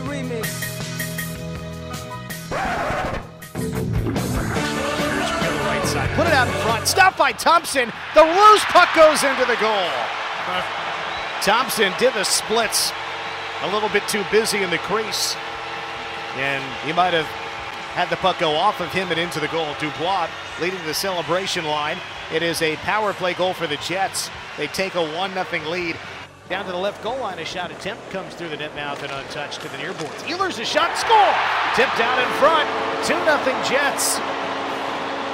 the remix. right side. Put it out in front. Stopped by Thompson. The loose puck goes into the goal. Thompson did the splits. A little bit too busy in the crease. And he might have had the puck go off of him and into the goal. Dubois leading the celebration line. It is a power play goal for the Jets. They take a 1 0 lead. Down to the left goal line, a shot attempt comes through the net mouth and untouched to the near boards. Ehlers a shot, score! Tipped down in front, 2 0 Jets.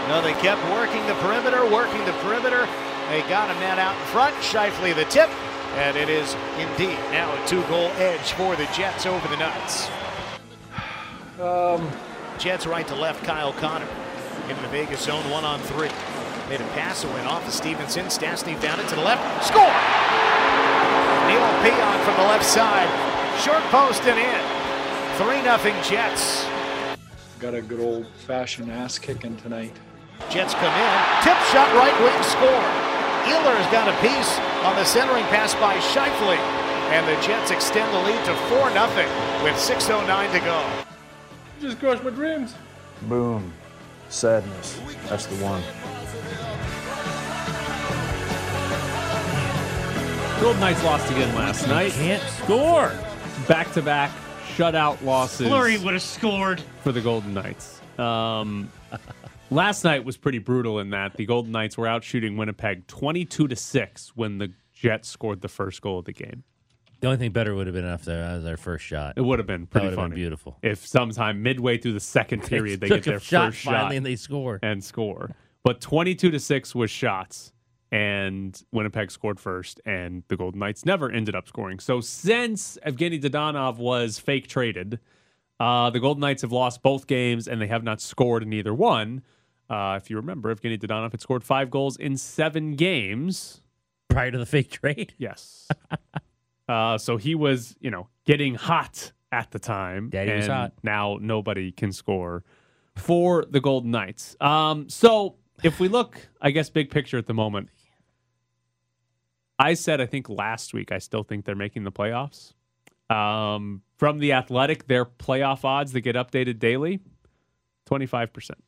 No, they kept working the perimeter, working the perimeter. They got a man out in front. Scheifele the tip, and it is indeed now a two-goal edge for the Jets over the Nuts. Um, Jets right to left. Kyle Connor into the Vegas zone, one on three. Made a pass away off of Stephenson. Stastny found it to the left. Score! Neal Pionk from the left side. Short post and in. 3 0 Jets. got a good old fashioned ass kicking tonight. Jets come in. Tip shot right wing score. Ehlers got a piece on the centering pass by Scheifele. And the Jets extend the lead to 4 0 with 6.09 to go. Just crushed my dreams. Boom. Sadness. That's the one. Golden Knights lost again last night. Can't score. Back to back shutout losses Fleury would have scored. for the Golden Knights. Um, last night was pretty brutal in that the Golden Knights were out shooting Winnipeg 22 to 6 when the Jets scored the first goal of the game. The only thing better would have been if there was their first shot. It would have been pretty would funny. been beautiful. If sometime midway through the second period they Took get their a shot first finally shot and they score. and score. But 22 to 6 was shots and Winnipeg scored first and the Golden Knights never ended up scoring. So since Evgeny Dadonov was fake traded, uh, the Golden Knights have lost both games and they have not scored in either one. Uh, if you remember, Evgeny Dadonov had scored five goals in seven games. Prior to the fake trade. Yes. uh, so he was, you know, getting hot at the time. Daddy was hot. Now nobody can score for the Golden Knights. Um, so if we look, I guess, big picture at the moment, I said I think last week I still think they're making the playoffs. Um, from the Athletic, their playoff odds that get updated daily, twenty five percent.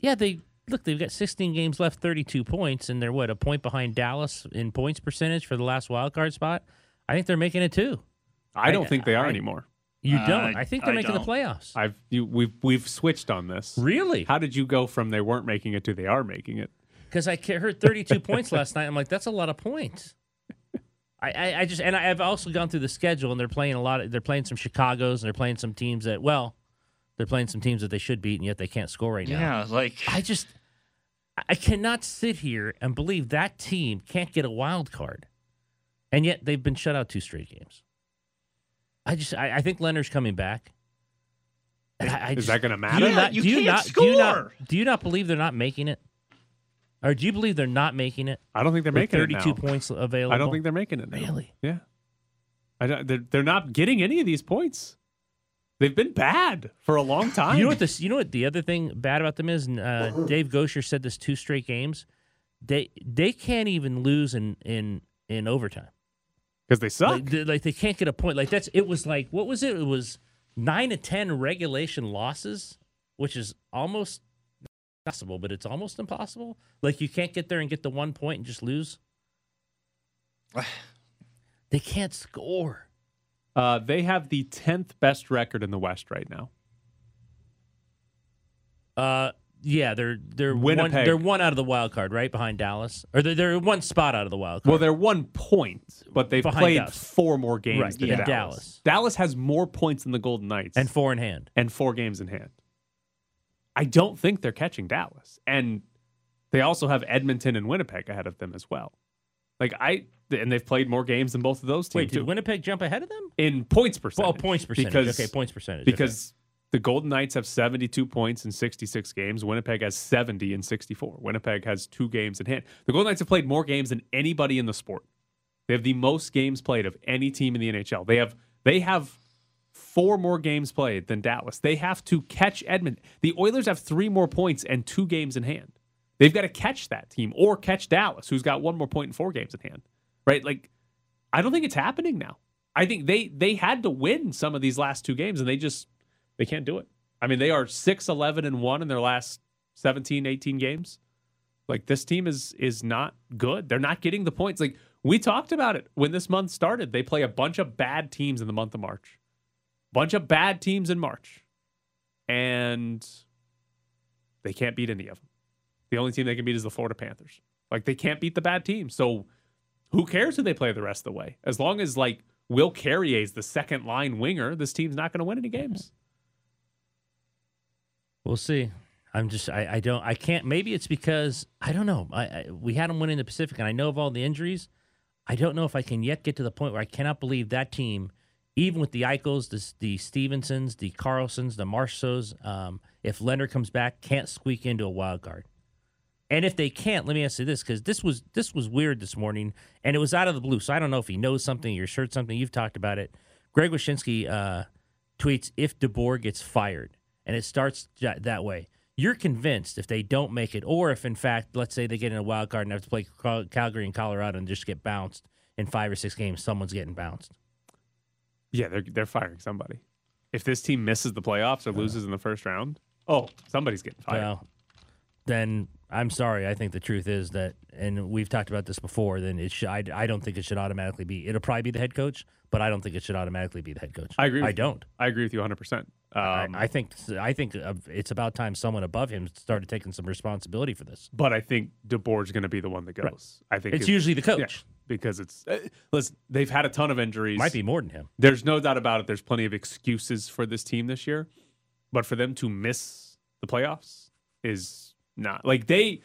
Yeah, they look. They've got 16 games left, 32 points, and they're what a point behind Dallas in points percentage for the last wild card spot. I think they're making it too. I don't I- think they are I- anymore. You Uh, don't? I think they're I making don't. the playoffs. I've you, we've we've switched on this. really? How did you go from they weren't making it to they are making it? Because I heard 32 points last night. I'm like, that's a lot of points. I, I, I just and I've also gone through the schedule and they're playing a lot. Of, they're playing some Chicago's and they're playing some teams that well, they're playing some teams that they should beat and yet they can't score right now. Yeah, like I just I cannot sit here and believe that team can't get a wild card, and yet they've been shut out two straight games. I just I, I think Leonard's coming back. And I, I Is that going to do matter? you not you do you can't not do you not score. do you not believe they're not making it, or do you believe they're not making it? I don't think they're with making it thirty-two points available. I don't think they're making it now. Really? Yeah. I don't, they're, they're not getting any of these points. They've been bad for a long time. You know what this? You know what the other thing bad about them is? Uh, Dave Goucher said this two straight games. They they can't even lose in in in overtime. Because they suck. Like, they, like they can't get a point. Like that's it was like what was it? It was nine to ten regulation losses, which is almost possible, but it's almost impossible. Like you can't get there and get the one point and just lose. they can't score. Uh, they have the 10th best record in the West right now. Uh, yeah, they're they're one, they're one out of the wild card, right behind Dallas, or they're, they're one spot out of the wild card. Well, they're one point, but they've Behind played Dallas. four more games Right, than yeah. Dallas. Dallas. Dallas has more points than the Golden Knights and four in hand. and four games in hand. I don't think they're catching Dallas. And they also have Edmonton and Winnipeg ahead of them as well. Like I and they've played more games than both of those teams Wait, did too. Winnipeg jump ahead of them? in points percentage. Well, points percentage. Because, okay, points percentage. okay. Because the Golden Knights have 72 points in 66 games. Winnipeg has 70 in 64. Winnipeg has two games in hand. The Golden Knights have played more games than anybody in the sport. They have the most games played of any team in the NHL. They have they have four more games played than Dallas. They have to catch Edmonton. The Oilers have three more points and two games in hand. They've got to catch that team or catch Dallas, who's got one more point and four games in hand. Right? Like, I don't think it's happening now. I think they they had to win some of these last two games and they just they can't do it. I mean, they are 6 11 and 1 in their last 17 18 games. Like this team is is not good. They're not getting the points. Like we talked about it when this month started. They play a bunch of bad teams in the month of March. Bunch of bad teams in March. And they can't beat any of them. The only team they can beat is the Florida Panthers. Like they can't beat the bad teams. So who cares who they play the rest of the way? As long as like Will Carrier is the second line winger, this team's not going to win any games. We'll see. I'm just I, I don't I can't maybe it's because I don't know I, I we had them winning the Pacific and I know of all the injuries I don't know if I can yet get to the point where I cannot believe that team even with the Eichels the, the Stephensons the Karlssons the Marchos um, if Leonard comes back can't squeak into a wild card. And if they can't let me ask you this because this was this was weird this morning and it was out of the blue so I don't know if he knows something or heard something you've talked about it. Greg Wyshynski uh, tweets if DeBoer gets fired and it starts that way. You're convinced if they don't make it, or if in fact, let's say they get in a wild card and have to play Calgary and Colorado and just get bounced in five or six games, someone's getting bounced. Yeah, they're they're firing somebody. If this team misses the playoffs or loses in the first round, oh, somebody's getting fired. Well, then I'm sorry. I think the truth is that, and we've talked about this before. Then it should. I, I don't think it should automatically be. It'll probably be the head coach, but I don't think it should automatically be the head coach. I agree. I you. don't. I agree with you 100. percent um, I, I, think I think it's about time someone above him started taking some responsibility for this. But I think DeBoer's going to be the one that goes. Right. I think it's, it's, usually the coach yeah, because it's uh, listen. They've had a ton of injuries. Might be more than him. There's no doubt about it. There's plenty of excuses for this team this year, but for them to miss the playoffs is not like they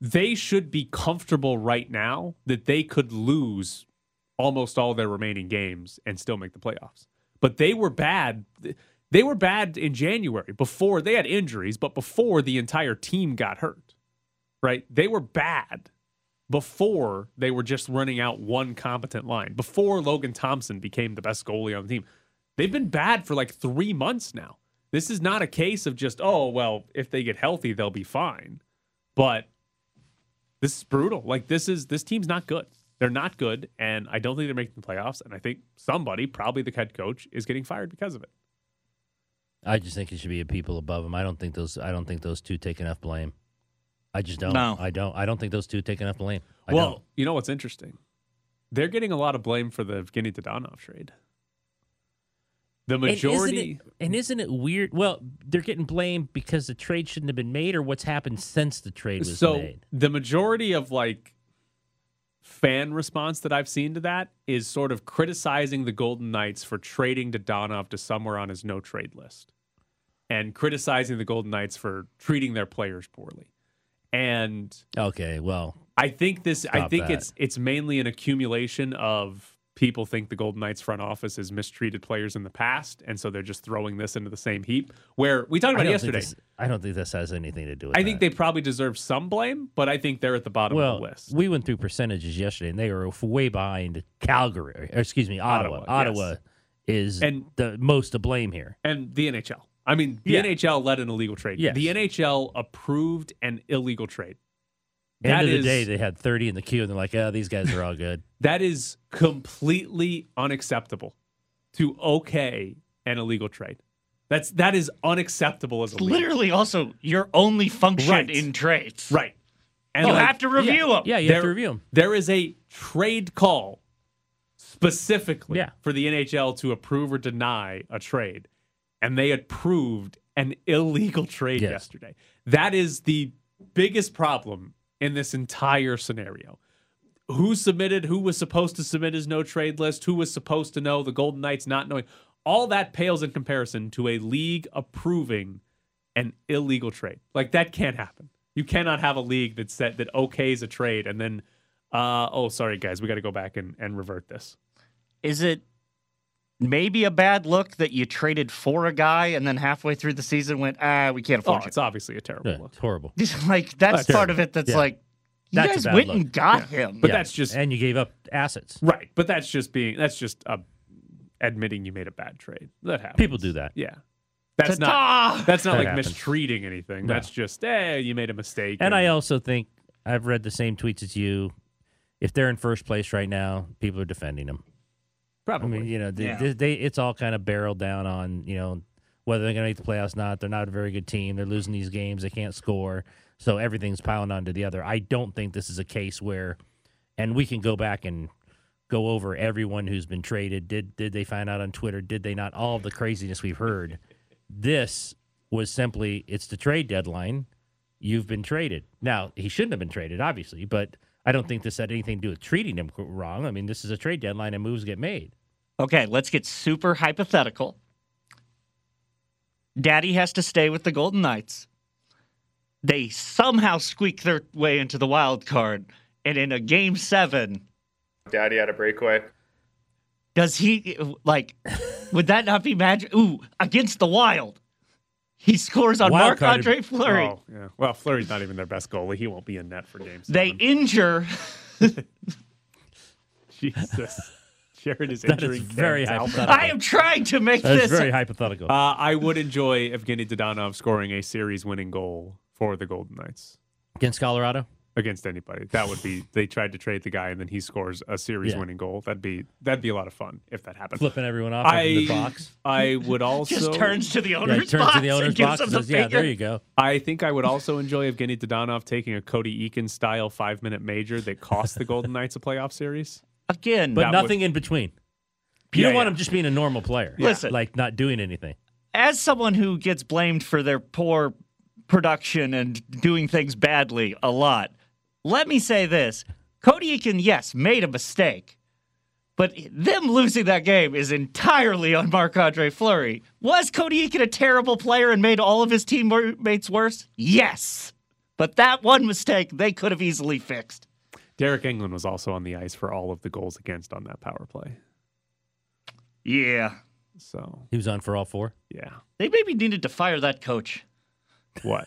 they should be comfortable right now that they could lose almost all their remaining games and still make the playoffs. But they were bad they were bad in January before they had injuries, but before the entire team got hurt, right? They were bad before they were just running out one competent line, before Logan Thompson became the best goalie on the team. They've been bad for like three months now. This is not a case of just, oh, well, if they get healthy, they'll be fine. But this is brutal. Like, this is, this team's not good. They're not good. And I don't think they're making the playoffs. And I think somebody, probably the head coach, is getting fired because of it. I just think it should be a people above him. I don't think those. I don't think those two take enough blame. I just don't. No. I don't. I don't think those two take enough blame. I well, don't. you know what's interesting? They're getting a lot of blame for the Evgeny Dadonov trade. The majority, and isn't, it, and isn't it weird? Well, they're getting blamed because the trade shouldn't have been made, or what's happened since the trade was so made. The majority of like fan response that I've seen to that is sort of criticizing the Golden Knights for trading Dadonov to somewhere on his no trade list and criticizing the Golden Knights for treating their players poorly. And okay, well, I think this I think that. it's it's mainly an accumulation of people think the Golden Knights front office has mistreated players in the past, and so they're just throwing this into the same heap. Where we talked about yesterday. This, I don't think this has anything to do with I that. think they probably deserve some blame, but I think they're at the bottom well, of the list. We went through percentages yesterday, and they were way behind Calgary, or excuse me, Ottawa. Ottawa, Ottawa yes. is and, the most to blame here. And the NHL. I mean, the yeah. NHL led an illegal trade. Yes. The NHL approved an illegal trade. At the end that of the is, day, they had 30 in the queue, and they're like, oh, these guys are all good. that is completely unacceptable to okay an illegal trade. That's that is unacceptable as a league. literally also your only function right. in trades. Right. And you like, have to review yeah, them. Yeah, you there, have to review them. There is a trade call specifically yeah. for the NHL to approve or deny a trade and they approved an illegal trade yes. yesterday. That is the biggest problem in this entire scenario. Who submitted, who was supposed to submit his no trade list, who was supposed to know, the Golden Knights not knowing. All that pales in comparison to a league approving an illegal trade. Like that can't happen. You cannot have a league that said that okays a trade and then uh, oh sorry guys, we got to go back and, and revert this. Is it maybe a bad look that you traded for a guy and then halfway through the season went, ah, we can't afford oh, It's obviously a terrible yeah, look. It's horrible. like that's, that's part of it that's yeah. like you that's guys went look. and got yeah. him. But that's just and you gave up assets. Right. But that's just being that's just uh, admitting you made a bad trade. That happens. People do that. Yeah. That's Ta-ta! not that's not that like happens. mistreating anything. No. That's just eh, you made a mistake. And, and I also think I've read the same tweets as you. If they're in first place right now, people are defending them. I mean, you know, they, Yeah. they, they it's all kind of barreled down on you know whether they're going to make the playoffs or not. They're not a very good team. They're losing these games. They can't score, so everything's piling onto the other. I don't think this is a case where, and we can go back and go over everyone who's been traded. Did did they find out on Twitter? Did they not? All of the craziness we've heard. This was simply it's the trade deadline. You've been traded. Now he shouldn't have been traded, obviously, but I don't think this had anything to do with treating him wrong. I mean, this is a trade deadline and moves get made. Okay, let's get super hypothetical. Daddy has to stay with the Golden Knights. They somehow squeak their way into the wild card, and in a game seven, Daddy had a breakaway. does he like? would that not be magic? Ooh, against the Wild, he scores on Wild Marc Andre Fleury. Oh, yeah. Well, Fleury's not even their best goalie. He won't be in net for games. They injure. Jesus. Jared is That is injuring very hypothetical. I am trying to make That's this. very hypothetical. Uh, I would enjoy Evgeny Dadonov scoring a series-winning goal for the Golden Knights Against Colorado? Against anybody. That would be. They tried to trade the guy, and then he scores a series-winning goal. That'd be that'd be a lot of fun if that happened. Flipping everyone off in the box. I would also just turns to the Yeah, owner's he turns box to the owner's and box him and the Yeah, there you go. I think I would also enjoy Evgeny Dadonov taking a Cody Eakin style five minute major that cost the Golden Knights a playoff series. Again, But That would- nothing in between. You Yeah, don't want yeah. him just being a normal player. Listen. Like not doing anything. as someone who gets blamed for their poor production and doing things badly a lot, let me say this. Cody Eakin, yes, made a mistake, but them losing that game is entirely on Marc Andre Fleury. Was Cody Eakin a terrible player and made all of his teammates worse? Yes. But that one mistake they could have easily fixed. Deryk Engelland was also on the ice for all of the goals against on that power play. Yeah. So He was on for all four. yeah, They maybe needed to fire that coach. what?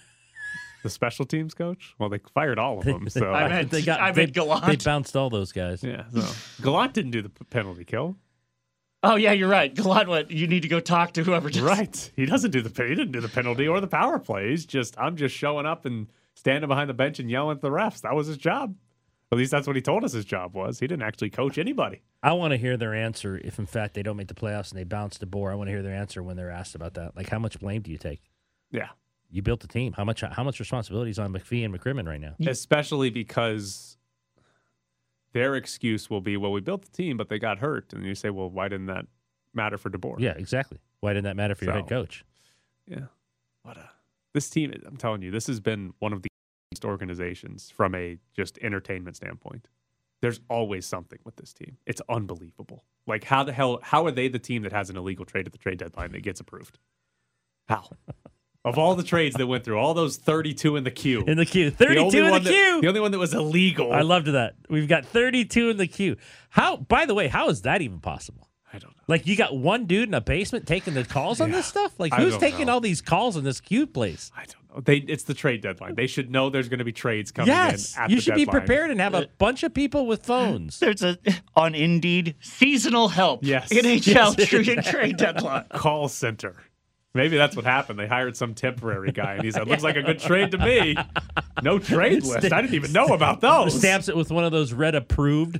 The special teams coach? Well, they fired all of them. So I meant- they got I they, meant Gallant. they bounced all those guys. yeah, so Gallant didn't do the penalty kill. Oh, yeah, you're right. Gallant went, you need to go talk to whoever just Right. He doesn't do the he didn't do the penalty or the power play. He's just I'm just showing up and standing behind the bench and yelling at the refs. That was his job. At least that's what he told us his job was. He didn't actually coach anybody. I want to hear their answer if, in fact, they don't make the playoffs and they bounce DeBoer. I want to hear their answer when they're asked about that. Like, how much blame do you take? Yeah. You built the team. How much? How much responsibility is on McPhee and McCrimmon right now? Especially because their excuse will be, well, we built the team, but they got hurt. And you say, well, why didn't that matter for DeBoer? Yeah, exactly. Why didn't that matter for your head coach? Yeah. What a this team I'm telling you, this has been one of the best organizations from a just entertainment standpoint. There's always something with this team. It's unbelievable. Like how the hell how are they the team that has an illegal trade at the trade deadline that gets approved? How? Of all the trades that went through, all those 32 in the queue. In the queue, the thirty-two in the that- queue. the only one that was illegal. I loved that. We've got thirty-two in the queue. How? By the way, how is that even possible? I don't know. Like you got one dude in a basement taking the calls on this stuff. Like who's taking know. all these calls in this queue place? I don't know. They it's the trade deadline. They should know there's going to be trades coming Yes, in at you the should be prepared and have a bunch of people with phones. There's a on Indeed seasonal help. Yes. NHL Yes, trade trade deadline. call center. Maybe that's what happened. They hired some temporary guy, and he said, "Looks like a good trade to me." No trade list. I didn't even know about those. Stamps it with one of those red approved.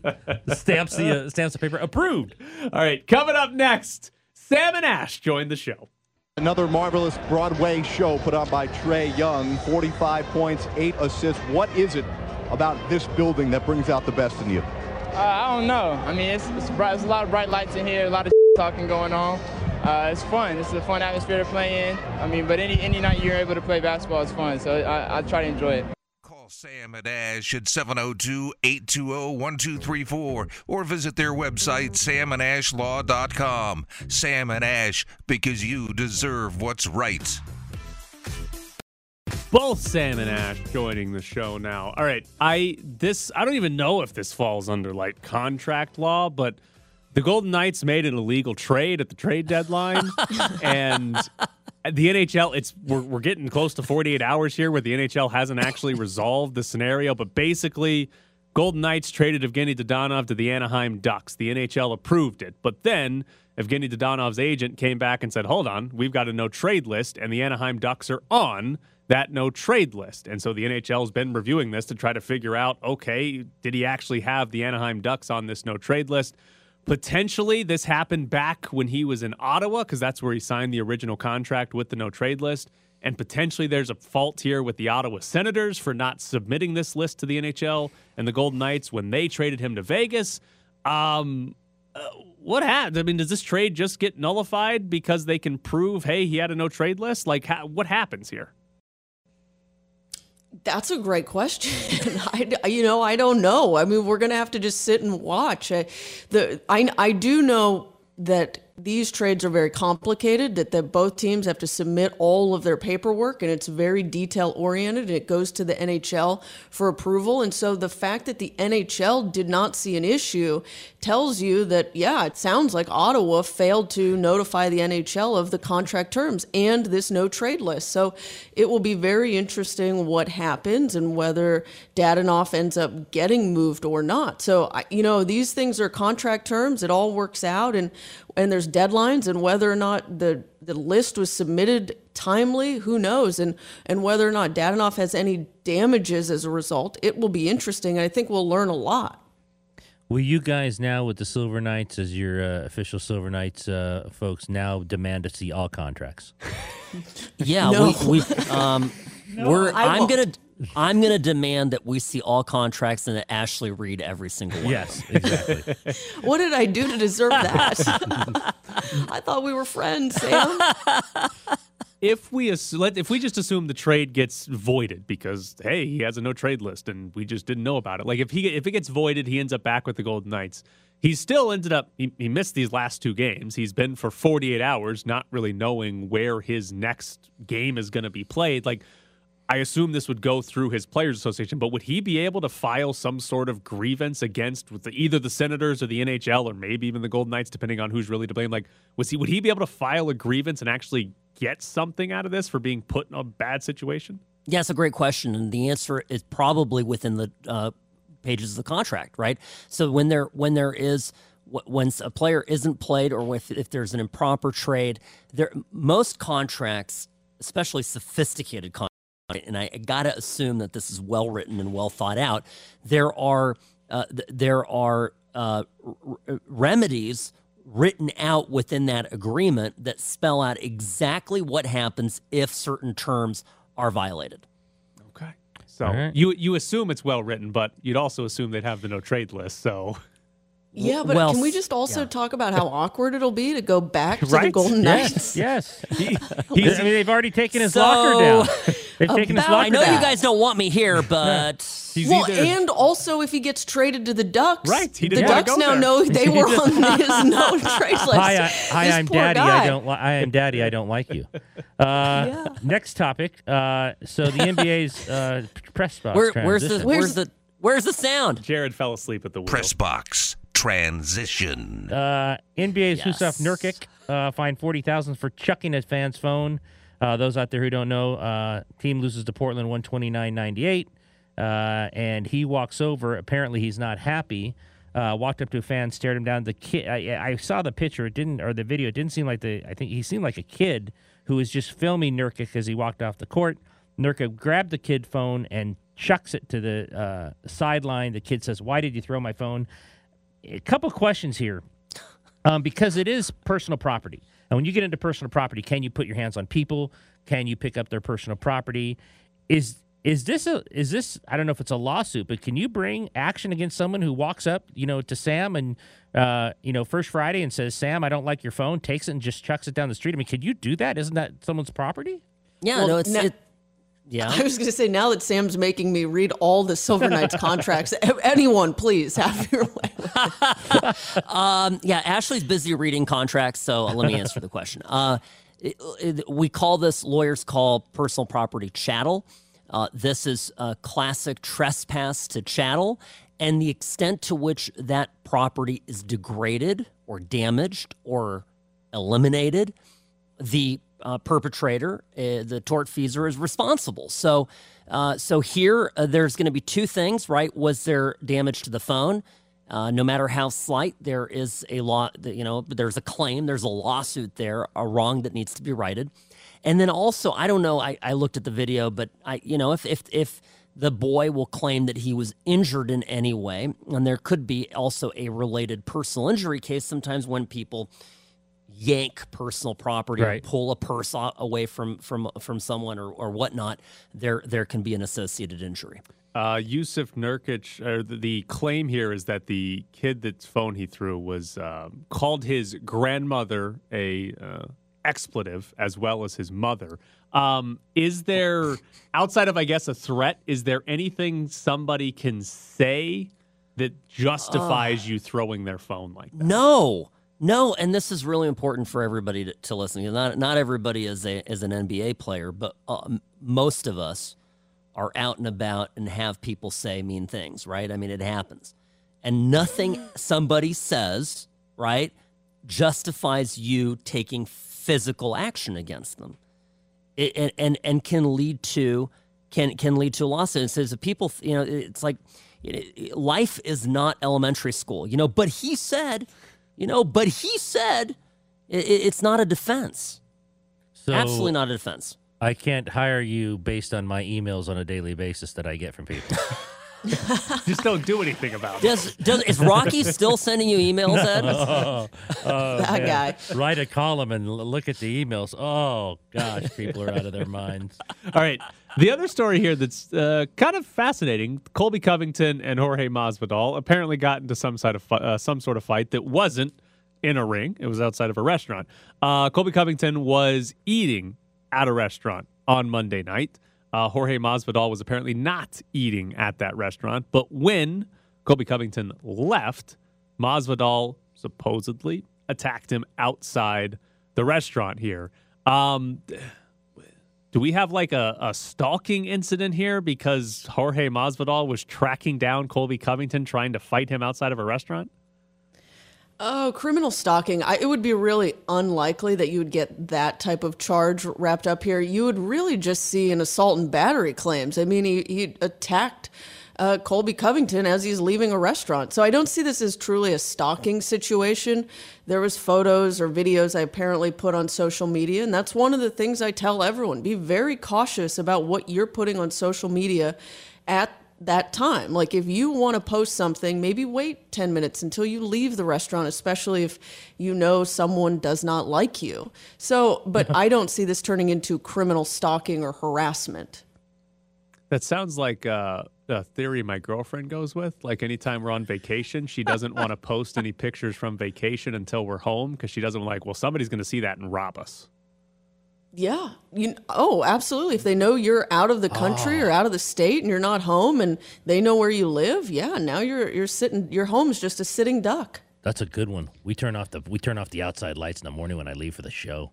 stamps the uh, stamps the paper approved. All right, coming up next, Sam and Ash join the show. Another marvelous Broadway show put on by Trae Young. 45 points, 8 assists. What is it about this building that brings out the best in you? Uh, I don't know. I mean, it's, it's, bright, it's a lot of bright lights in here, a lot of talking going on. Uh, it's fun. It's a fun atmosphere to play in. I mean, but any any night you're able to play basketball is fun, so I, I try to enjoy it. Call Sam and Ash at 702 820 1234 or visit their website, samandashlaw.com. Sam and Ash, because you deserve what's right. Both Sam and Ash joining the show now. All right, I this I don't even know if this falls under like contract law, but the Golden Knights made an illegal trade at the trade deadline, and the NHL. It's we're we're getting close to 48 hours here, where the NHL hasn't actually resolved the scenario. But basically, Golden Knights traded Evgeny Dadonov to the Anaheim Ducks. The NHL approved it, but then Evgeny Dadonov's agent came back and said, "Hold on, we've got a no trade list, and the Anaheim Ducks are on." that no trade list. And so the NHL has been reviewing this to try to figure out okay, did he actually have the Anaheim Ducks on this no trade list? Potentially, this happened back when he was in Ottawa because that's where he signed the original contract with the no trade list. And potentially, there's a fault here with the Ottawa Senators for not submitting this list to the NHL and the Golden Knights when they traded him to Vegas. Um, uh, what happened? I mean, does this trade just get nullified because they can prove, hey, he had a no trade list? Like, ha- what happens here? That's a great question. I, you know, I don't know. I mean, we're going to have to just sit and watch. I, the I, I do know that these trades are very complicated that, that both teams have to submit all of their paperwork and it's very detail oriented it goes to the NHL for approval. And so the fact that the NHL did not see an issue tells you that yeah it sounds like Ottawa failed to notify the NHL of the contract terms and this no trade list. So it will be very interesting what happens and whether Dadonov ends up getting moved or not. So you know these things are contract terms it all works out and and there's deadlines and whether or not the the list was submitted timely who knows and and whether or not Dadonov has any damages as a result it will be interesting I think we'll learn a lot Will you guys now, with the Silver Knights as your uh, official Silver Knights uh, folks, now demand to see all contracts? yeah, No. we, we um, No, we're. I I'm won't. gonna. I'm gonna demand that we see all contracts and that Ashley read every single one. Yes, exactly. what did I do to deserve that? I thought we were friends Sam. If we ass- let, if we just assume the trade gets voided because hey he has a no trade list and we just didn't know about it. Like if he if it gets voided he ends up back with the golden knights. He still ended up he, he missed these last two games. He's been for 48 hours not really knowing where his next game is going to be played. Like I assume this would go through his players association, but would he be able to file some sort of grievance against the, either the Senators or the NHL or maybe even the Golden Knights, depending on who's really to blame? Like, was he would he be able to file a grievance and actually get something out of this for being put in a bad situation? Yeah, it's a great question, and the answer is probably within the uh, pages of the contract, right? So when there when there is when a player isn't played or if, if there's an improper trade, there most contracts, especially sophisticated contracts, and I, I gotta assume that this is well written and well thought out. There are uh, th- there are uh, r- r- remedies written out within that agreement that spell out exactly what happens if certain terms are violated. Okay. So All right. you you assume it's well written, but you'd also assume they'd have the no trade list. So yeah but well, can we just also talk about how awkward it'll be to go back to the Golden Knights yes. he, I mean, they've already taken his So- locker down. They've taken his About- locker I know down. you guys don't want me here, but he's well, either and also if he gets traded to the Ducks, Right, he the didn't wanna Ducks go now there. know they were on his no trade list. Hi, I, hi, This I'm poor Daddy. guy. I don't. Li- I am Daddy. I don't like you. Uh, Next topic. Uh, so the NBA's uh, press box. where, where's the transition. where's the where's the sound? Jared fell asleep at the wheel. Press box transition. Uh, NBA's Yes. Jusuf Nurkic uh, fined forty thousand for chucking a fan's phone. Uh, those out there who don't know, uh, team loses to Portland one twenty nine ninety eight, uh, and he walks over. Apparently, he's not happy. Uh, walked up to a fan, stared him down. The kid, I, I saw the picture. It didn't, or the video. It didn't seem like the. I think he seemed like a kid who was just filming Nurkic as he walked off the court. Nurkic grabbed the kid phone and chucks it to the uh, sideline. The kid says, "Why did you throw my phone?" a couple questions here um, because it is personal property. And when you get into personal property, can you put your hands on people? Can you pick up their personal property? Is is this a is this I don't know if it's a lawsuit, but can you bring action against someone who walks up, you know, to Sam and uh, you know, first Friday and says, "Sam, I don't like your phone," takes it and just chucks it down the street? I mean, can you do that? Isn't that someone's property? Yeah, Well, no, it's na- it, yeah. I was going to say now that Sam's making me read all the Silver Knights contracts, anyone please have your way. Um, yeah, Ashley's busy reading contracts, so let me answer the question. Uh, it- it- we call this lawyers call personal property chattel. Uh, this is a classic trespass to chattel, and the extent to which that property is degraded or damaged or eliminated, the uh, perpetrator, uh, the tortfeasor, is responsible. So, uh, so here uh, there's going to be two things, right? Was there damage to the phone? Uh, no matter how slight, there is a law. You know, there's a claim, there's a lawsuit there, a wrong that needs to be righted. And then also, I don't know. I, I looked at the video, but I, you know, if if if the boy will claim that he was injured in any way. And there could be also a related personal injury case sometimes when people yank personal property Right. or pull a purse a- away from from from someone or, or whatnot, there there can be an associated injury. Uh, Jusuf Nurkic, or the, the claim here is that the kid that's phone he threw was um, called his grandmother a uh, expletive as well as his mother. Um, is there outside of I guess a threat? Is there anything somebody can say that justifies you throwing their phone like that? No, no, and this is really important for everybody to, to listen. Not not everybody is a is an NBA player, but uh, m- most of us are out and about and have people say mean things, right? I mean, it happens, and nothing somebody says, right, justifies you taking physical action against them, it, and, and and can lead to can can lead to a lawsuit. It says people, you know, it's like it- life is not elementary school, you know. But he said, you know, but he said it, it's not a defense. So Absolutely not a defense. I can't hire you based on my emails on a daily basis that I get from people. Just don't do anything about it. Does, does is Rocky still sending you emails, Ed? Oh, oh, That man. guy. Write a column and look at the emails. Oh gosh, people are out of their minds. All right. The other story here that's uh, kind of fascinating: Colby Covington and Jorge Masvidal apparently got into some side of fi- uh, some sort of fight that wasn't in a ring. It was outside of a restaurant. Uh, Colby Covington was eating at a restaurant on Monday night. Uh, Jorge Masvidal was apparently not eating at that restaurant, but when Colby Covington left, Masvidal supposedly attacked him outside the restaurant here. Um, do we have like a, a stalking incident here because Jorge Masvidal was tracking down Colby Covington trying to fight him outside of a restaurant? Oh, criminal stalking. I, it would be really unlikely that you would get that type of charge wrapped up here. You would really just see an assault and battery claims. I mean, he, he attacked uh, Colby Covington as he's leaving a restaurant. So I don't see this as truly a stalking situation. There was photos or videos I apparently put on social media, and that's one of the things I tell everyone. Be very cautious about what you're putting on social media at that time. Like if you want to post something, maybe wait 10 minutes until you leave the restaurant, especially if you know someone does not like you. So, but I don't see this turning into criminal stalking or harassment. That sounds like uh, a theory my girlfriend goes with. Like anytime we're on vacation, she doesn't want to post any pictures from vacation until we're home because she doesn't like, well, somebody's going to see that and rob us. Yeah. You oh, absolutely. If they know you're out of the country or ah. out of the state and you're not home and they know where you live, yeah, now you're you're sitting your home's just a sitting duck. That's a good one. We turn off the we turn off the outside lights in the morning when I leave for the show.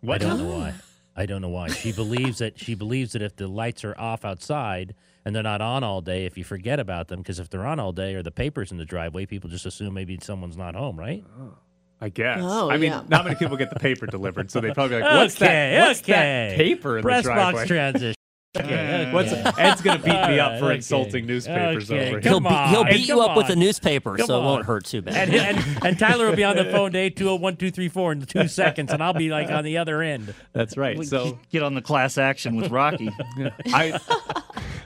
What? I don't know why. I don't know why. She believes that she believes that if the lights are off outside and they're not on all day, if you forget about them, because if they're on all day or the papers in the driveway, people just assume maybe someone's not home, right? Oh. I guess. Oh, I mean, yeah. not many people get the paper delivered, so they probably like, what's Okay, that? What's okay. that paper in Press the box driveway? transition. Okay, What's okay. Ed's gonna beat me up for Okay. insulting newspapers Okay, over come here. He'll, be, he'll on, beat you come up with a newspaper, Come so it won't on. hurt too bad. And, and, and Tyler will be on the phone to 820-1234 in two seconds, and I'll be like on the other end. That's right. We So get on the class action with Rocky. I,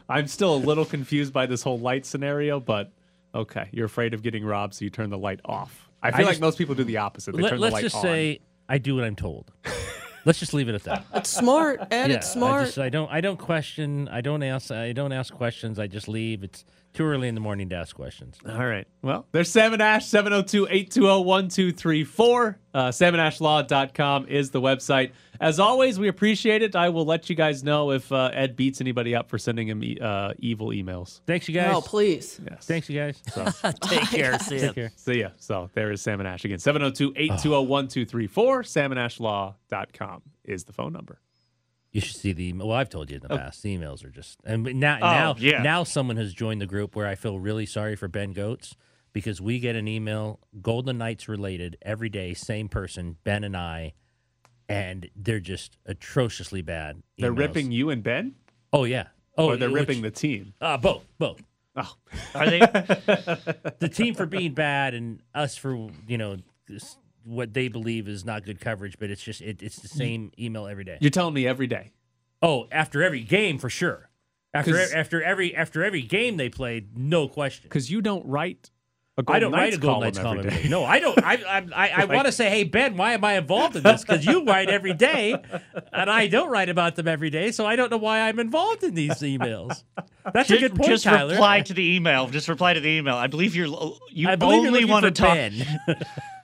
I'm still a little confused by this whole light scenario, but okay, you're afraid of getting robbed, so you turn the light off. I feel I like just- most people do the opposite. They Let, turn the us light just on. say I do what I'm told. let's just leave it at that. It's smart, and yeah, it's smart. I, just, I don't. I don't question. I don't ask. I don't ask questions. I just leave. It's too early in the morning to ask questions. All right. Well, there's Sam and Ash, 702 820 1234. Uh, samandashlaw.com is the website. As always, we appreciate it. I will let you guys know if uh, Ed beats anybody up for sending him e- uh, evil emails. Thanks, you guys. Oh, please. Yes. Thanks, you guys. So, Take care. See ya. Take care. so yeah, so there is Sam and Ash again. 702 820 1234. samandashlaw.com is the phone number. You should see the. email. Well, I've told you in the Oh. past. The emails are just. And now, Oh, now, yeah. now, someone has joined the group where I feel really sorry for Ben Gotz because we get an email, Golden Knights related, every day. Same person, Ben and I, and they're just atrociously bad. They're ripping you and Ben? Oh yeah. Oh, or they're which- ripping the team? Uh, both, both. Oh. Are they? the team for being bad and us for you know this, what they believe is not good coverage, but it's just it, it's the mm. same email every day. You're telling me every day. Oh, after every game for sure. After 'Cause- after every after every game they played, no question. Because you don't write a I Golden don't write a Golden Knights column every every day. day. No, I don't. I I I, I Like- want to say, hey Ben, why am I involved in this? Because you write every day, and I don't write about them every day, so I don't know why I'm involved in these emails. That's just, a good point, just Tyler. reply to the email. Just reply to the email. I believe you're you I believe you're only looking want to for talk.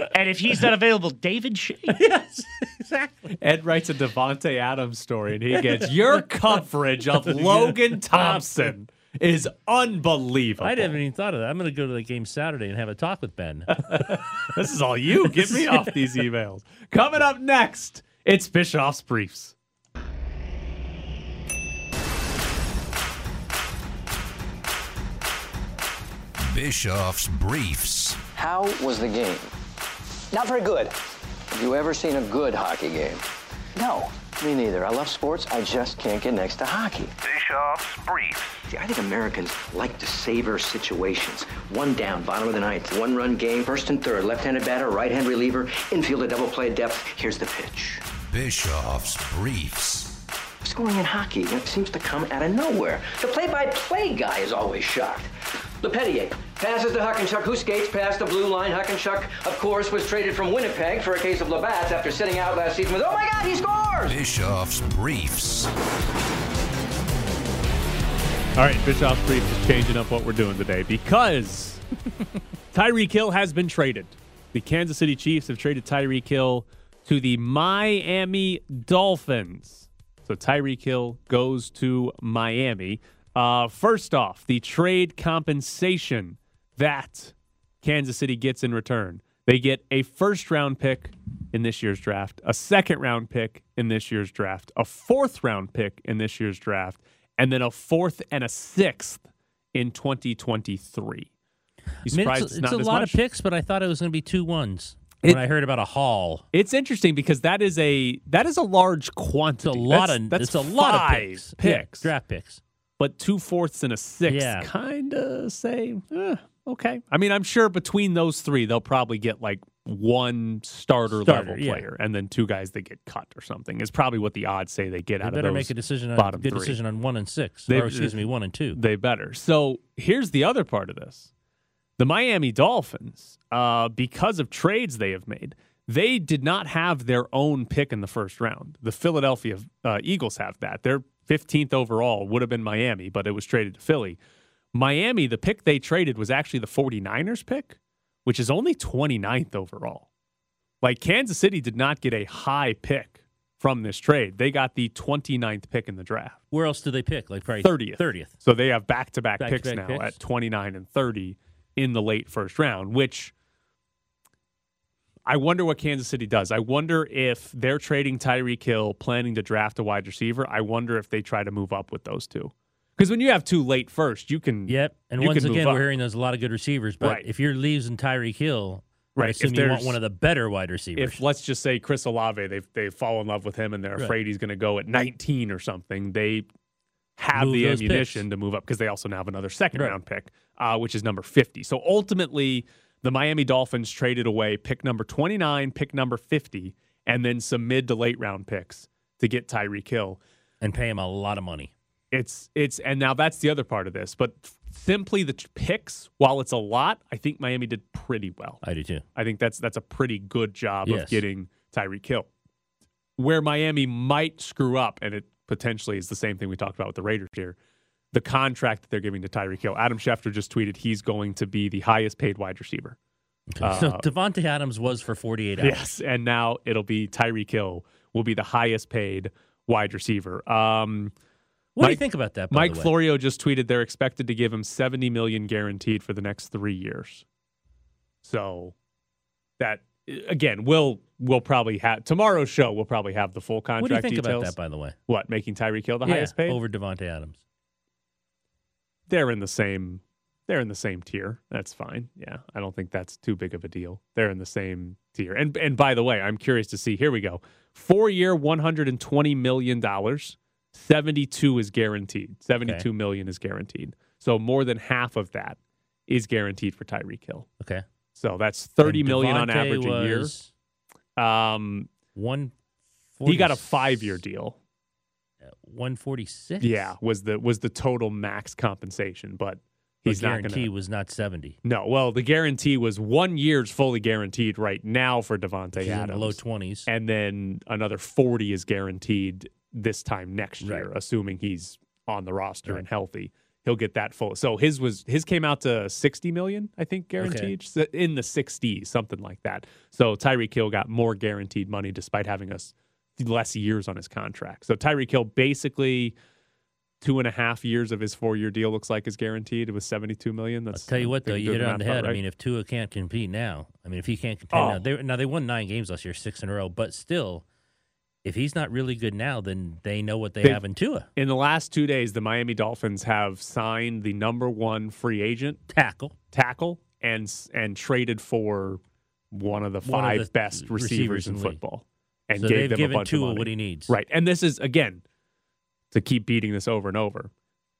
Ben. and if he's not available, David Shea. yes, exactly. Ed writes a Davante Adams story, and he gets your coverage of Logan Thompson is unbelievable. I haven't even thought of that. I'm going to go to the game Saturday and have a talk with Ben. This is all you. Get me off these emails. Coming up next, it's Bischoff's Briefs. Bischoff's Briefs. How was the game? Not very good. Have you ever seen a good hockey game? No, me neither. I love sports. I just can't get next to hockey. Bischoff's Briefs. See, I think Americans like to savor situations. One down, bottom of the ninth, one run game, first and third, left handed batter, right hand reliever, infield a double play depth. Here's the pitch. Bischoff's Briefs. Scoring in hockey it seems to come out of nowhere. The play by play guy is always shocked. Lepetier passes to Huckenchuck, who skates past the blue line. Huckenchuck, of course, was traded from Winnipeg for a case of Labatt's after sitting out last season with, oh my God, he scores! Bischoff's Briefs. All right, Bischoff's Briefs is changing up what we're doing today because Tyreek Hill has been traded. The Kansas City Chiefs have traded Tyreek Hill to the Miami Dolphins. So Tyreek Hill goes to Miami. Uh, first off, the trade compensation that Kansas City gets in return. They get a first round pick in this year's draft, a second round pick in this year's draft, a fourth round pick in this year's draft, and then a fourth and a sixth in 2023. You I mean, surprised it's, it's, a lot much? of picks, but I thought it was going to be two ones It- when I heard about a haul. It's interesting because that is a that is a large quantity. It's a lot that's, of that's it's a lot of five picks. Yeah, picks. draft picks. But two fourths and a sixth Yeah. kind of say, eh, okay. I mean, I'm sure between those three, they'll probably get like one starter, Starter, level yeah. player and then two guys that get cut or something. Is probably what the odds say they get They out of it. They better make a decision on bottom three. decision on one and six. They- or excuse me, one and two. They better. So here's the other part of this: the Miami Dolphins, uh, because of trades they have made, they did not have their own pick in the first round. The Philadelphia uh, Eagles have that. Their 15th overall would have been Miami, but it was traded to Philly. Miami, the pick they traded was actually the 49ers pick, which is only 29th overall. Like Kansas City did not get a high pick from this trade. They got the 29th pick in the draft. Where else do they pick? Like probably 30th. 30th. So they have back to back picks Back-to-back now picks. at 29 and 30 in the late first round, which I wonder what Kansas City does. I wonder if they're trading Tyreek Hill, planning to draft a wide receiver. I wonder if they try to move up with those two. Because when you have two late first, you can. Yep. And once again, we're hearing there's a lot of good receivers. But Right. if you're losing Tyreek Hill, I Right, assume if you want one of the better wide receivers. If let's just say Chris Olave, they they fall in love with him and they're Right. afraid he's going to go at 19 or something. They have Move the ammunition picks. to move up because they also now have another second Right. round pick, uh, which is number 50. So ultimately, the Miami Dolphins traded away pick number 29, pick number 50, and then some mid to late round picks to get Tyreek Hill. and pay him a lot of money. It's it's and now that's the other part of this, but simply the picks, while it's a lot, I think Miami did pretty well. I do too. I think that's that's a pretty good job of getting Tyreek Hill. Where Miami might screw up, and it potentially is the same thing we talked about with the Raiders here, the contract that they're giving to Tyreek Hill. Adam Schefter just tweeted he's going to be the highest paid wide receiver. Okay. so Uh, Davante Adams was for 48 hours. Yes, and now it'll be Tyreek Hill will be the highest paid wide receiver. Um, What do you think about that? By Mike the way? Florio just tweeted they're expected to give him 70 million guaranteed for the next 3 years. So that again, we'll we'll probably have tomorrow's show we'll probably have the full contract What do you think details. about that? By the way, What, making Tyreek Hill the Yeah, highest paid? over Davante Adams. They're in the same they're in the same tier. That's fine. Yeah. I don't think that's too big of a deal. They're in the same tier. And and by the way, I'm curious to see. Here we go. 4-year 120 million dollars. 72 is guaranteed. Seventy-two million is guaranteed. So more than half of that is guaranteed for Tyreek Hill. Okay. So that's thirty And million on average a year. Um One. he got a 5-year deal. One forty six. Yeah, was the was the total max compensation, but he's the not guarantee going to. was not seventy. No, well, the guarantee was one year's fully guaranteed right now for Davante He's in the Adams. low twenties. and then another 40 is guaranteed this time next year, Right. assuming he's on the roster Right. and healthy. He'll get that full. So his was his came out to 60 million, I think, guaranteed So in the 60s, something like that. So Tyreek Hill got more guaranteed money despite having us less years on his contract. So Tyreek Hill basically two and a half years of his four year deal looks like is guaranteed. It was 72 million. That's Tell you what, though, you hit it on the head. I mean, if Tua can't compete now, I mean, if he can't compete Oh. now, they, now they won nine games last year, six in a row. But still, if he's not really good now, then they know what they They've- in Tua. In the last two days, the Miami Dolphins have signed the number one free agent tackle, tackle, and and traded for one of the One of five the best receivers receivers, in in football, and So gave them given a bunch Tua of money. what he needs. Right, and this is again to keep beating this over and over.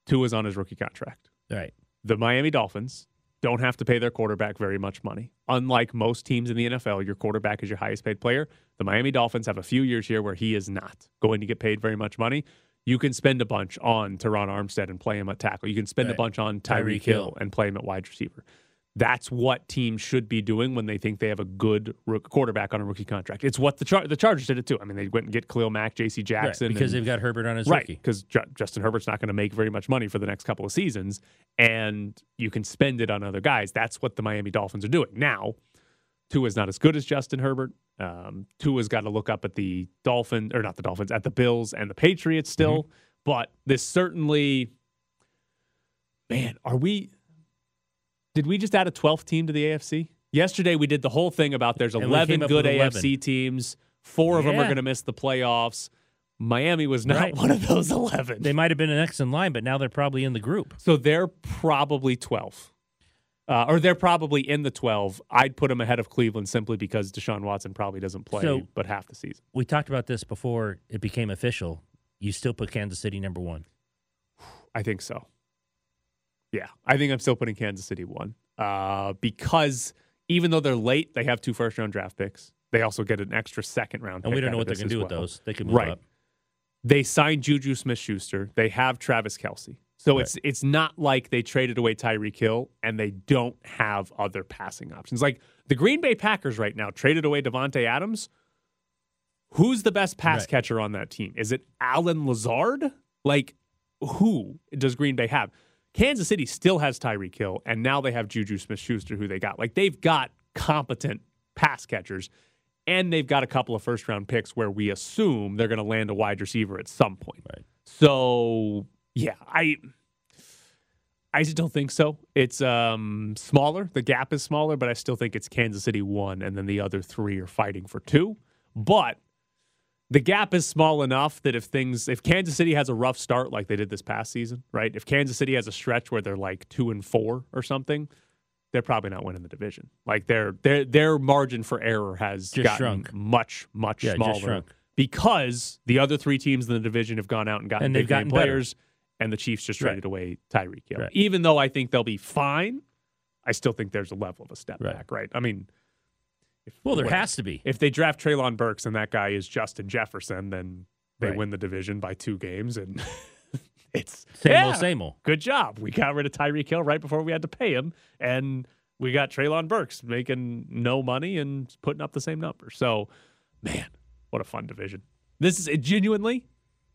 Tua's on his rookie contract. Right. The Miami Dolphins don't have to pay their quarterback very much money. Unlike most teams in the NFL, your quarterback is your highest paid player. The Miami Dolphins have a few years here where he is not going to get paid very much money. You can spend a bunch on Terron Armstead and play him at tackle. You can spend a bunch on Tyreek Hill. and play him at wide receiver. That's what teams should be doing when they think they have a good rook- quarterback on a rookie contract. It's what the Char- the Chargers did it too. I mean, they went and get Khalil Mack, J.C. Jackson, because and- they've got Herbert on his right, rookie. because Justin Herbert's not going to make very much money for the next couple of seasons, and you can spend it on other guys. That's what the Miami Dolphins are doing now. Tua's not as good as Justin Herbert. Um, Tua's got to look up at the Dolphins, or not the Dolphins, at the Bills and the Patriots still. Mm-hmm. But this certainly, man, are we? Did we just add a 12th team to the AFC? Yesterday we did the whole thing about there's And 11 good 11. AFC teams. Four of them are going to miss the playoffs. Miami was not Right. one of those 11. They might have been an X in line, but now they're probably in the group. So they're probably 12. Uh, or they're probably in the 12. I'd put them ahead of Cleveland simply because Deshaun Watson probably doesn't play So- but half the season. We talked about this before it became official. You still put Kansas City number one. I think so. Yeah, I think I'm still putting Kansas City one uh, because even though they're late, they have two first round draft picks. They also get an extra second round. And we don't know what gonna as do with those. They can move right. up. They signed Juju Smith Schuster. They have Travis Kelce. So Right. it's it's not like they traded away Tyreek Hill and they don't have other passing options. Like the Green Bay Packers right now traded away Davante Adams. Who's the best pass Right. catcher on that team? Is it Allen Lazard? Like who does Green Bay have? Kansas City still has Tyreek Hill, and now they have Juju Smith Schuster, who they got. Like they've got competent pass catchers, and they've got a couple of first round picks where we assume they're going to land a wide receiver at some point. Right. So yeah, I I just don't think so. It's um smaller. The gap is smaller, but I still think it's Kansas City one, and then the other three are fighting for two. But the gap is small enough that if things if Kansas City has a rough start like they did this past season, right? If Kansas City has a stretch where they're like two and four or something, they're probably not winning the division. Like their their their margin for error has Just gotten shrunk. much much Yeah, smaller shrunk. because the other three teams in the division have gone out and gotten And big gotten better. players, and the Chiefs just Right. traded away Tyreek Hill. Right. Even though I think they'll be fine, I still think there's a level of a step Right. back. Right? I mean. If, Well, there has to be. If they draft Treylon Burks and that guy is Justin Jefferson, then they Right. win the division by two games, and it's Same yeah, old, same old. Good job. We got rid of Tyreek Hill right before we had to pay him, and we got Treylon Burks making no money and putting up the same number. So, man, what a fun division. This is it genuinely.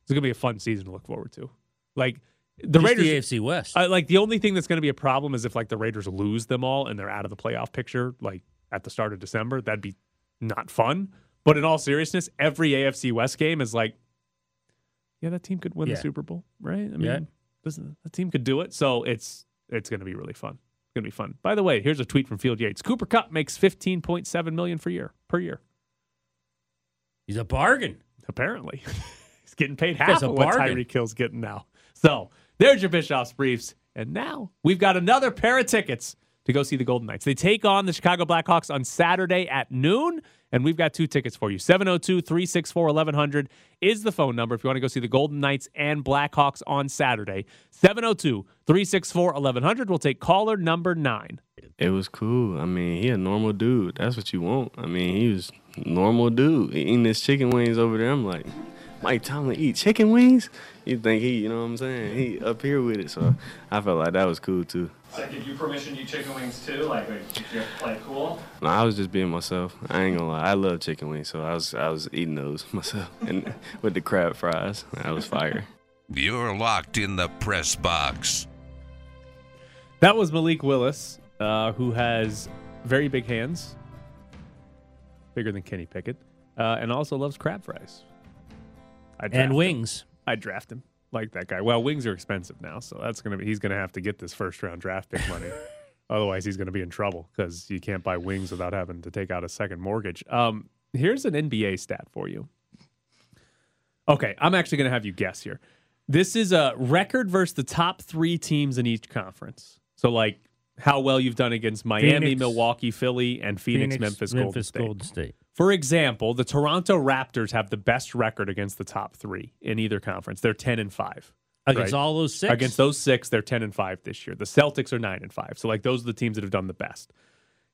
It's gonna be a fun season to look forward to. Like the Just Raiders, the AFC West. uh, like the only thing that's going to be a problem is if like the Raiders lose them all and they're out of the playoff picture, like at the start of December. That'd be not fun. But in all seriousness, every AFC West game is like, yeah, that team could win Yeah. the Super Bowl, right? I mean, Yeah. this, that team could do it. So it's it's going to be really fun. It's going to be fun. By the way, here's a tweet from Field Yates. Cooper Kupp makes 15.7 million per year per year. He's a bargain. Apparently, he's getting paid half of what bargain. Tyreek Hill's getting now. So there's your Bischoff's briefs, and now we've got another pair of tickets to go see the Golden Knights. They take on the Chicago Blackhawks on Saturday at noon, and we've got two tickets for you. 702 364 1100 is the phone number if you want to go see the Golden Knights and Blackhawks on Saturday. 702 364 1100. We'll take caller number nine. It was cool. I mean, he a normal dude. That's what you want. I mean, he was normal dude eating his chicken wings over there. I'm like, Mike Tomlin eat chicken wings. You think he, you know what I'm saying? He up here with it. So I felt like that was cool too. So give you permission to eat chicken wings too? Like, like did you play cool? No, I was just being myself. I ain't gonna lie. I love chicken wings, so I was I was eating those myself, and with the crab fries, that was fire. You're locked in the press box. That was Malik Willis, uh, who has very big hands, bigger than Kenny Pickett, uh, and also loves crab fries. And wings. I draft him like that guy. Well, wings are expensive now, so that's gonna be he's gonna have to get this first round draft pick money. Otherwise, he's gonna be in trouble because you can't buy wings without having to take out a second mortgage. Um, here's an NBA stat for you. Okay, I'm actually gonna have you guess here. This is a record versus the top three teams in each conference. So, like how well you've done against Miami, Phoenix- Milwaukee, Philly, and Phoenix, Phoenix, Memphis, Memphis, Golden State. Golden State. For example, the Toronto Raptors have the best record against the top three in either conference. They're ten and five. Against all those six? Against those six, they're ten and five this year. The Celtics are nine and five. So, like, those are the teams that have done the best.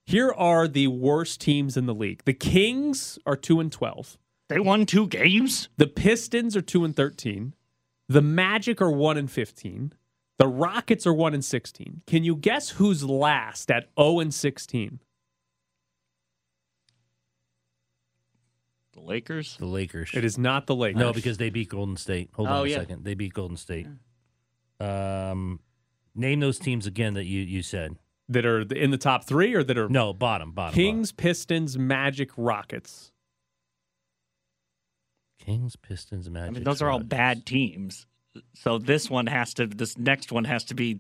Here are the worst teams in the league. The Kings are two and twelve. They won two games. The Pistons are two and thirteen. The Magic are one and fifteen. The Rockets are one and sixteen. Can you guess who's last at zero and sixteen? The Lakers. The Lakers. It is not the Lakers. No, because they beat Golden State. Hold Oh, on a yeah. second. They beat Golden State. Um, name those teams again that you, you said. that are in the top three or that are No, bottom, bottom. Kings, Pistons, Magic, Rockets. Kings, Pistons, Magic. I mean, those are all bad teams. So this one has to. This next one has to be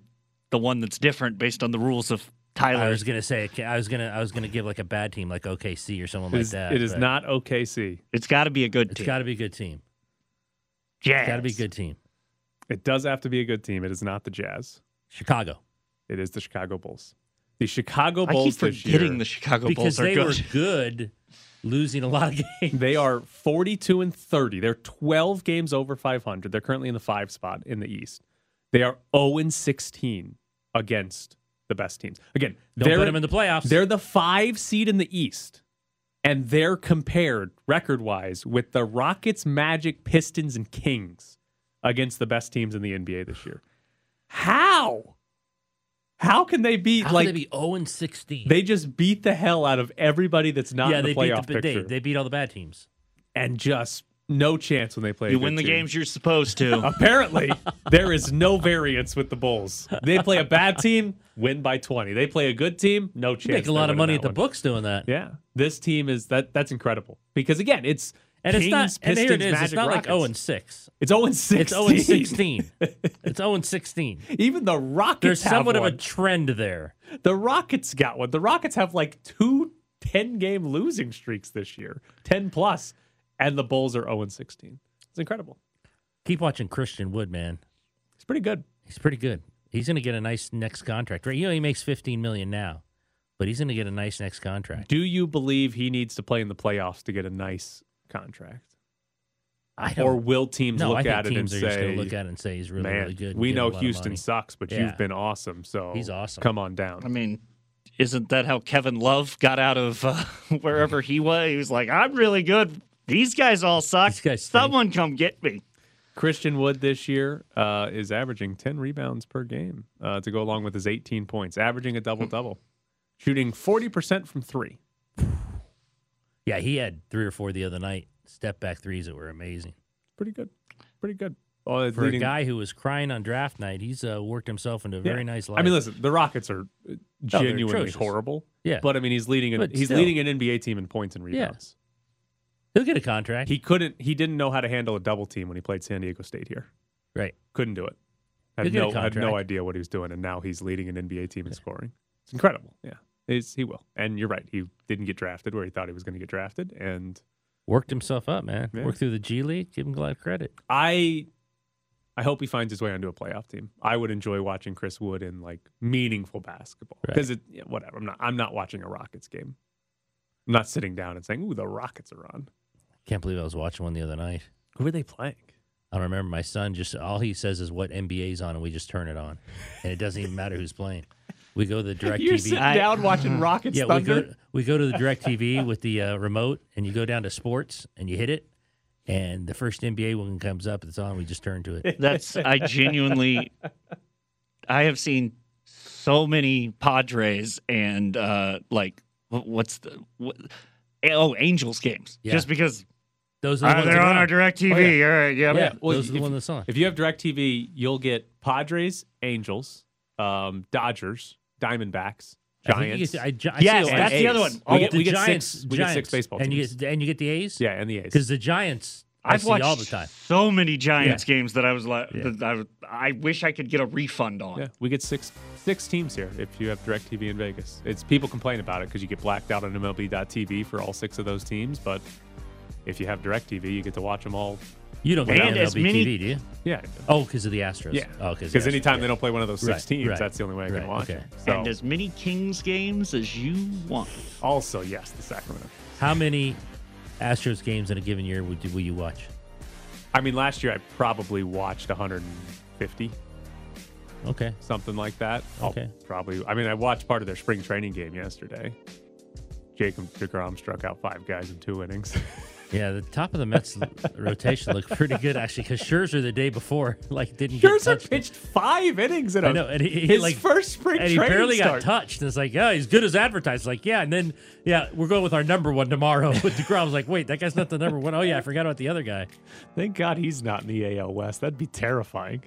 the one that's different based on the rules of Tyler. I was gonna say I was gonna I was gonna give like a bad team like OKC or someone It like that. it is not OKC. It's got to be a good It's team. got to be a good team. Jazz. Got to be a good team. It does have to be a good team. It is not the Jazz. Chicago. It is the Chicago Bulls. The Chicago I Bulls keep this forgetting year, the Chicago because Bulls are they good. were good, losing a lot of games. they are 42 and 30. They're 12 games over 500. They're currently in the five spot in the East. They are 0 and 16 against the best teams. Again, Don't they're put them in the playoffs. They're the five seed in the East, and they're compared record wise with the Rockets, Magic, Pistons, and Kings against the best teams in the NBA this year. How? How can they beat How like they be zero and sixteen? they just beat the hell out of everybody that's not yeah, in the they beat playoff the, picture, they, they beat all the bad teams. and just no chance when they play. a You good win the team. games you're supposed to. Apparently, there is no variance with the Bulls. They play a bad team, win by 20. They play a good team, no chance. You make a lot of money at the one. books doing that. Yeah, this team is that. That's incredible because again, it's And it's not. Kings, And here it Pistons, is. It's Magic, not like Rockets. zero and six. It's 0 and 16. It's zero and sixteen. it's zero and sixteen. Even the Rockets There's have somewhat of a trend there. The Rockets got one. The Rockets have like two 10 game losing streaks this year, 10 plus, and the Bulls are 0 and 16. It's incredible. Keep watching Christian Wood, man. He's pretty good. He's pretty good. He's going to get a nice next contract. Right? You know, he makes 15 million now, but he's going to get a nice next contract. Do you believe he needs to play in the playoffs to get a nice contract? I don't, Or will teams no, look I think at it and teams are just going say, to look at it and say he's really, man, really good. we know a lot of Houston sucks, but Yeah. you've been awesome. So He's awesome. Come on down. I mean, isn't that how Kevin Love got out of uh, wherever he was? He was like, "I'm really good. These guys all suck. These guys. Someone come get me." Christian Wood this year uh, is averaging 10 rebounds per game uh, to go along with his 18 points, averaging a double double, shooting 40% from three. Yeah, he had three or four the other night. Step back threes that were amazing. Pretty good. Pretty good. Oh, For leading- a guy who was crying on draft night, he's uh, worked himself into a Yeah. very nice life. I mean, listen, the Rockets are uh, they're genuinely atrocious. horrible. Yeah. but I mean, he's leading. An, But he's still. leading an NBA team in points and rebounds. He'll get a contract. He couldn't. He didn't know how to handle a double team when he played San Diego State here. right. Couldn't do it. Had He'll get a no had no idea what he was doing, and now he's leading an NBA team in scoring. It's incredible. Yeah, he's, he will. And you're right. He didn't get drafted where he thought he was going to get drafted, and Worked himself up, man. Yeah. Worked through the G League. Give him a lot of credit. I I hope he finds his way onto a playoff team. I would enjoy watching Chris Wood in like meaningful basketball Right. because it yeah, whatever. I'm not I'm not watching a Rockets game. I'm not sitting down and saying, "Ooh, the Rockets are on." Can't believe I was watching one the other night. Who are they playing? I don't remember. My son just all he says is what NBA's on, and we just turn it on, and it doesn't even matter who's playing. We go to the DirecTV. You're TV. sitting down watching Rockets yeah, we go we go to the DirecTV with the uh, remote, and you go down to sports, and you hit it, And the first NBA one comes up, it's on. We just turn to it. That's I genuinely I have seen so many Padres and uh like what's the what, oh Angels games Yeah. just because Those are the uh, ones they're that on our DirecTV. Oh, yeah. All right, yeah. Yeah, Well, those are the if- ones that's on. If you have DirecTV, you'll get Padres, Angels, um, Dodgers, Diamondbacks, I Giants. get- I ju- I Yes, see that's and the other A's. one. We Oh, get, the we get Giants, six. We get six Giants. baseball and teams. you get and you get the A's. yeah, and the A's. because the Giants I I've see watched all the time. so many Giants games that I was like, Yeah. I, I wish I could get a refund on. Yeah, we get six six teams here if you have DirecTV in Vegas. It's people complain about it because you get blacked out on MLB.TV for all six of those teams, but if you have DirecTV, you get to watch them all. You don't get And on as MLB many- TV, do you? Yeah, Oh, because of the Astros. yeah. Oh, because because anytime they don't play one of those six Right, teams, right, that's the only way I can watch okay. it. So And as many Kings games as you want. also, yes, the Sacramento. How many Astros games in a given year would will you watch? I mean, last year I probably watched 150, Okay. something like that. I'll Okay. probably. I mean, I watched part of their spring training game yesterday. Jacob Degrom struck out five guys in two innings. Yeah, the top of the Mets rotation looked pretty good actually because Scherzer the day before like didn't get Scherzer touched. pitched five innings in a, I know, and he, he his like first spring and he barely start. got touched. And it's like, yeah, he's good as advertised. Like, yeah, and then yeah, we're going with our number one tomorrow with was like, wait, that guy's not the number one. Oh yeah, I forgot about the other guy. Thank God he's not in the AL West. That'd be terrifying.